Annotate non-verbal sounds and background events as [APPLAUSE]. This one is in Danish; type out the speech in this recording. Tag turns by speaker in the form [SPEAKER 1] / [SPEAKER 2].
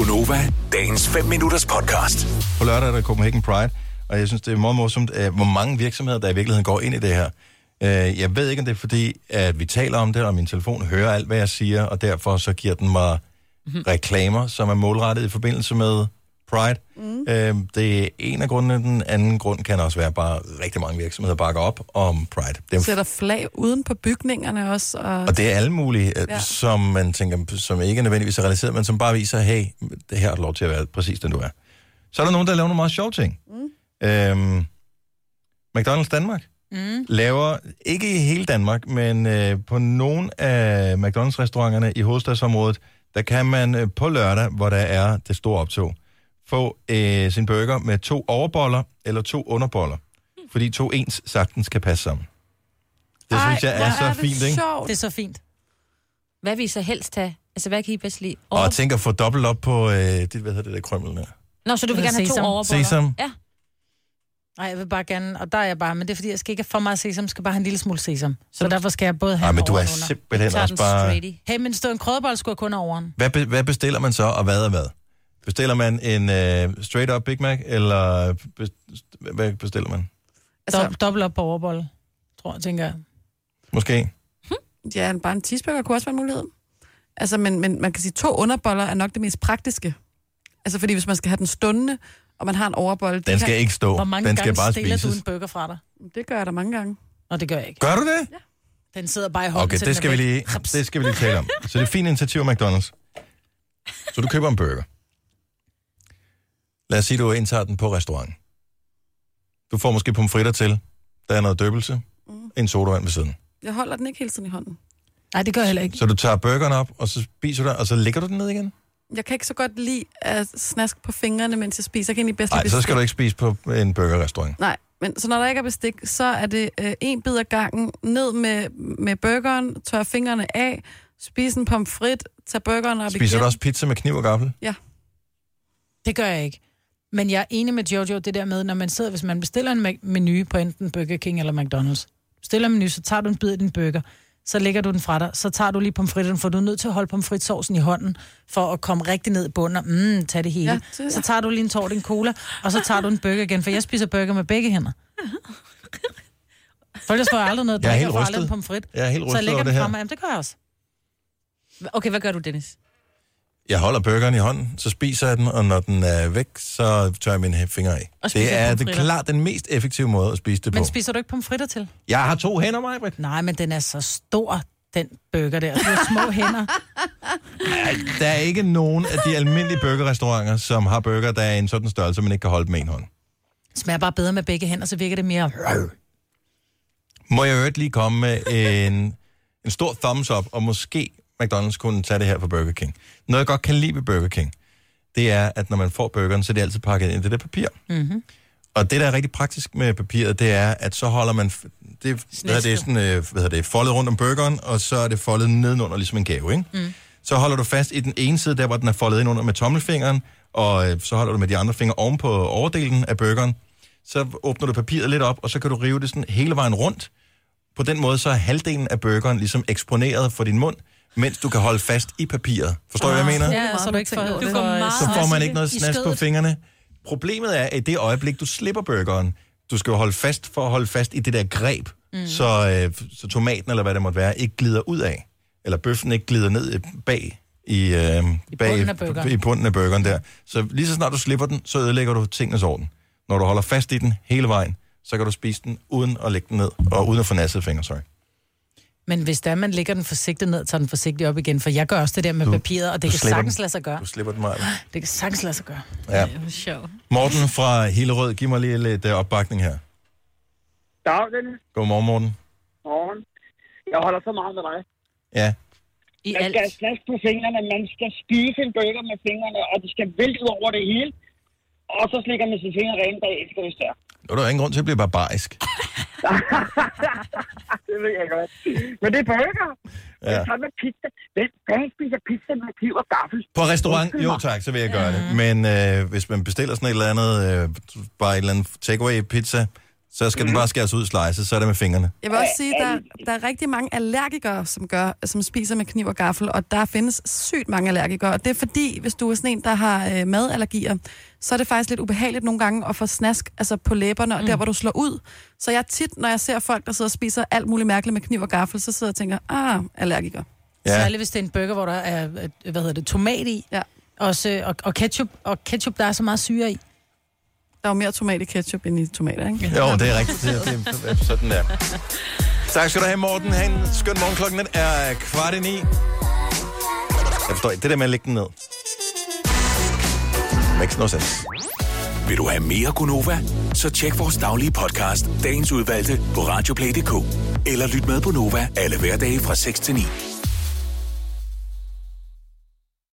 [SPEAKER 1] Gunova, dagens 5 minutters podcast.
[SPEAKER 2] På lørdag er der Copenhagen Pride, og jeg synes, det er meget morsomt, øh, hvor mange virksomheder, der i virkeligheden går ind i det her. Øh, Jeg ved ikke, om det er fordi, at vi taler om det, og min telefon hører alt, hvad jeg siger, og derfor så giver den mig reklamer, som er målrettet i forbindelse med Pride. Mm. Det er en af grundene. Den anden grund kan også være, bare rigtig mange virksomheder bakker op om Pride. Det er
[SPEAKER 3] Sætter flag uden på bygningerne også. Og...
[SPEAKER 2] Og det er alle mulige, ja.
[SPEAKER 3] Ja.
[SPEAKER 2] som man tænker, som ikke er nødvendigvis er realiseret, men som bare viser, hey, det her har du lov til at være præcis den du er. Så er der nogen, der laver nogle meget sjove ting. Mm. Øhm, McDonald's Danmark mm. laver, ikke i hele Danmark, men øh, på nogle af McDonald's-restauranterne i hovedstadsområdet, der kan man øh, på lørdag, hvor der er det store optog, få øh, sin burger med to overboller eller to underboller. Fordi to ens sagtens kan passe sammen. Det
[SPEAKER 3] Ej,
[SPEAKER 2] synes jeg er så
[SPEAKER 3] det
[SPEAKER 2] fint, ikke?
[SPEAKER 3] Sjovt.
[SPEAKER 4] Det er så fint. Hvad vil I så helst have? Altså, hvad kan I bedst lide?
[SPEAKER 2] Og jeg tænker at få dobbelt op på øh, det, hvad hedder det der krømmel der.
[SPEAKER 4] Nå, så du vil gerne have to overboller?
[SPEAKER 2] Sesam.
[SPEAKER 4] Ja.
[SPEAKER 5] Nej, jeg vil bare gerne, og der er jeg bare, men det er fordi, jeg skal ikke have for meget sesam, skal bare have en lille smule sesam. Så derfor skal jeg både have
[SPEAKER 2] Nej, men du
[SPEAKER 5] over
[SPEAKER 2] er simpelthen også bare...
[SPEAKER 4] straight i.
[SPEAKER 5] Hey, men stå en krødebold skulle kun have overen.
[SPEAKER 2] Hvad, be, hvad bestiller man så, og hvad er hvad? Bestiller man en uh, straight up Big Mac, eller best, hvad bestiller man?
[SPEAKER 3] Altså,
[SPEAKER 5] Dob- dobbelt op på overbold, tror jeg, tænker jeg.
[SPEAKER 2] Måske?
[SPEAKER 3] ja, bare en cheeseburger kunne også være en mulighed. Altså, men, men man kan sige, to underboller er nok det mest praktiske. Altså, fordi hvis man skal have den stående, og man har en overbold... det
[SPEAKER 2] Den skal
[SPEAKER 3] kan...
[SPEAKER 2] ikke stå.
[SPEAKER 5] Hvor mange
[SPEAKER 2] Den skal
[SPEAKER 5] gange
[SPEAKER 2] bare
[SPEAKER 5] stiller du
[SPEAKER 2] spises.
[SPEAKER 5] en burger fra dig?
[SPEAKER 3] Det gør jeg da mange gange.
[SPEAKER 5] Nå, det gør jeg ikke.
[SPEAKER 2] Gør du det?
[SPEAKER 5] Den sidder bare i hånden
[SPEAKER 2] Okay,
[SPEAKER 5] til
[SPEAKER 2] det
[SPEAKER 5] den
[SPEAKER 2] skal,
[SPEAKER 5] er
[SPEAKER 2] vi
[SPEAKER 5] væk.
[SPEAKER 2] lige,
[SPEAKER 5] Haps.
[SPEAKER 2] det skal vi lige tale om. Så det er et fint initiativ af McDonald's. Så du køber en burger. Lad os sige, du indtager den på restaurant. Du får måske pomfritter til. Der er noget døbelse. En sodavand ved siden.
[SPEAKER 3] Jeg holder den ikke hele tiden i hånden.
[SPEAKER 5] Nej, det gør jeg heller ikke.
[SPEAKER 2] Så du tager burgeren op, og så spiser du den, og så lægger du den ned igen?
[SPEAKER 3] Jeg kan ikke så godt lide at snaske på fingrene, mens jeg spiser. Jeg kan egentlig bedst
[SPEAKER 2] Nej, så skal du ikke spise på en burgerrestaurant.
[SPEAKER 3] Nej, men så når der ikke er bestik, så er det øh, en bid ad gangen, ned med, med burgeren, tør fingrene af, spise en pomfrit, tage burgeren op
[SPEAKER 2] Spiser
[SPEAKER 3] igen.
[SPEAKER 2] du også pizza med kniv og gaffel?
[SPEAKER 5] Det gør jeg ikke. Men jeg er enig med Jojo, det der med, når man sidder, hvis man bestiller en menu på enten Burger King eller McDonald's, bestiller en menu, så tager du en bid af din burger, så lægger du den fra dig, så tager du lige pomfritterne, for du er nødt til at holde pomfritsovsen i hånden, for at komme rigtig ned i bunden og mm, tage det hele.
[SPEAKER 3] Ja,
[SPEAKER 5] så tager du lige en tår, en cola, og så tager du en burger igen, for jeg spiser burger med begge hænder. For ellers får jeg aldrig noget
[SPEAKER 2] Jeg er helt
[SPEAKER 5] og får aldrig
[SPEAKER 2] rystet.
[SPEAKER 5] en pomfrit.
[SPEAKER 2] Jeg er helt
[SPEAKER 5] Så jeg
[SPEAKER 2] rystet
[SPEAKER 5] lægger
[SPEAKER 2] over det
[SPEAKER 5] den
[SPEAKER 2] her.
[SPEAKER 5] frem, jamen det gør jeg også.
[SPEAKER 4] Okay, hvad gør du, Dennis?
[SPEAKER 2] Jeg holder burgeren i hånden, så spiser jeg den, og når den er væk, så tør jeg mine fingre af. Det er det klart den mest effektive måde at spise det på.
[SPEAKER 5] Men spiser du ikke pomfritter til?
[SPEAKER 2] Jeg har to hænder, mig, Britt.
[SPEAKER 5] Nej, men den er så stor, den burger der. Du har små hænder.
[SPEAKER 2] Der er ikke nogen af de almindelige burgerrestauranter, som har burger, der er i en sådan størrelse, man ikke kan holde med en hånd.
[SPEAKER 5] Smager bare bedre med begge hænder, så virker det mere...
[SPEAKER 2] Må jeg øvrigt lige komme med en, en stor thumbs up, og måske McDonald's kunne tage det her på Burger King. Noget, jeg godt kan lide ved Burger King, det er, at når man får burgeren, så er det altid pakket ind i det der papir. Mm-hmm. Og det, der er rigtig praktisk med papiret, det er, at så holder man... Det, hvad er det, sådan, øh, hvad hedder det, foldet rundt om burgeren, og så er det foldet nedenunder, ligesom en gave, ikke? Mm. Så holder du fast i den ene side, der hvor den er foldet ind under med tommelfingeren, og øh, så holder du med de andre fingre oven på overdelen af burgeren. Så åbner du papiret lidt op, og så kan du rive det sådan hele vejen rundt. På den måde, så er halvdelen af burgeren ligesom eksponeret for din mund, mens du kan holde fast i papiret. Forstår du, hvad jeg mener?
[SPEAKER 5] Ja, så du ikke får...
[SPEAKER 3] Du
[SPEAKER 4] går meget-
[SPEAKER 2] så får man ikke noget snask på fingrene. Problemet er, at i det øjeblik, du slipper burgeren, du skal jo holde fast for at holde fast i det der greb, mm. så, øh, så tomaten, eller hvad det måtte være, ikke glider ud af. Eller bøffen ikke glider ned bag i, øh,
[SPEAKER 5] I
[SPEAKER 2] bag,
[SPEAKER 5] bunden af burgeren.
[SPEAKER 2] i bunden af burgeren der. Så lige så snart du slipper den, så ødelægger du tingens orden. Når du holder fast i den hele vejen, så kan du spise den uden at lægge den ned, og uden at få nasset fingre, sorry.
[SPEAKER 5] Men hvis der man lægger den forsigtigt ned, tager den forsigtigt op igen, for jeg gør også det der med
[SPEAKER 2] Du-
[SPEAKER 5] papiret, og det kan sagtens
[SPEAKER 2] den.
[SPEAKER 5] lade sig gøre.
[SPEAKER 2] Du slipper den meget. [GASPS]
[SPEAKER 5] Det kan sagtens lade sig gøre.
[SPEAKER 2] Ja.
[SPEAKER 4] Det er sjovt.
[SPEAKER 2] Morten fra Hillerød, giv mig lige lidt øh, opbakning her.
[SPEAKER 6] Dag, Dennis.
[SPEAKER 2] Godmorgen, Morten.
[SPEAKER 6] Morgen. Jeg holder så meget med dig.
[SPEAKER 2] Ja,
[SPEAKER 4] I
[SPEAKER 6] Man
[SPEAKER 4] alt.
[SPEAKER 6] skal have snask på fingrene, man skal spise en burger med fingrene, og det skal vælte over det hele. Og så slikker man sine fingre rene bagefter, hvis det er.
[SPEAKER 2] nu er der ingen grund til at blive barbarisk. [LAUGHS] [LAUGHS]
[SPEAKER 6] det ved jeg godt. Men det er burger. Ja. Det er med pizza. Hvem fanden spiser pizza med kniv og gaffel?
[SPEAKER 2] På restaurant, jo tak, så vil jeg gøre det. Men øh, hvis man bestiller sådan et eller andet, øh, bare et eller andet takeaway pizza, så skal mm. den bare skæres ud slices, så er det med fingrene.
[SPEAKER 3] Jeg vil også sige, at der, der er rigtig mange allergikere, som, gør, som spiser med kniv og gaffel, og der findes sygt mange allergikere. Og det er fordi, hvis du er sådan en, der har øh, madallergier, så er det faktisk lidt ubehageligt nogle gange at få snask altså på læberne, og mm. der, hvor du slår ud. Så jeg tit, når jeg ser folk, der sidder og spiser alt muligt mærkeligt med kniv og gaffel, så sidder jeg og tænker, ah, allergiker.
[SPEAKER 5] Ja. Særligt hvis det er en burger, hvor der er, øh, hvad hedder det, tomat i.
[SPEAKER 3] Ja.
[SPEAKER 5] Også, øh, og, og, ketchup, og ketchup, der er så meget syre i.
[SPEAKER 3] Der er jo mere tomat i ketchup end i tomater, ikke?
[SPEAKER 2] Jo, det er rigtigt. Det, det, [LAUGHS] det, sådan der. Tak skal du have, Morten. Ha' en skøn morgen. Klokken den er kvart i ni. Jeg forstår ikke. Det der med at lægge den ned. Makes no sense.
[SPEAKER 1] Vil du have mere Gunova? Så tjek vores daglige podcast, dagens udvalgte, på radioplay.dk. Eller lyt med på Nova alle hverdage fra 6 til 9.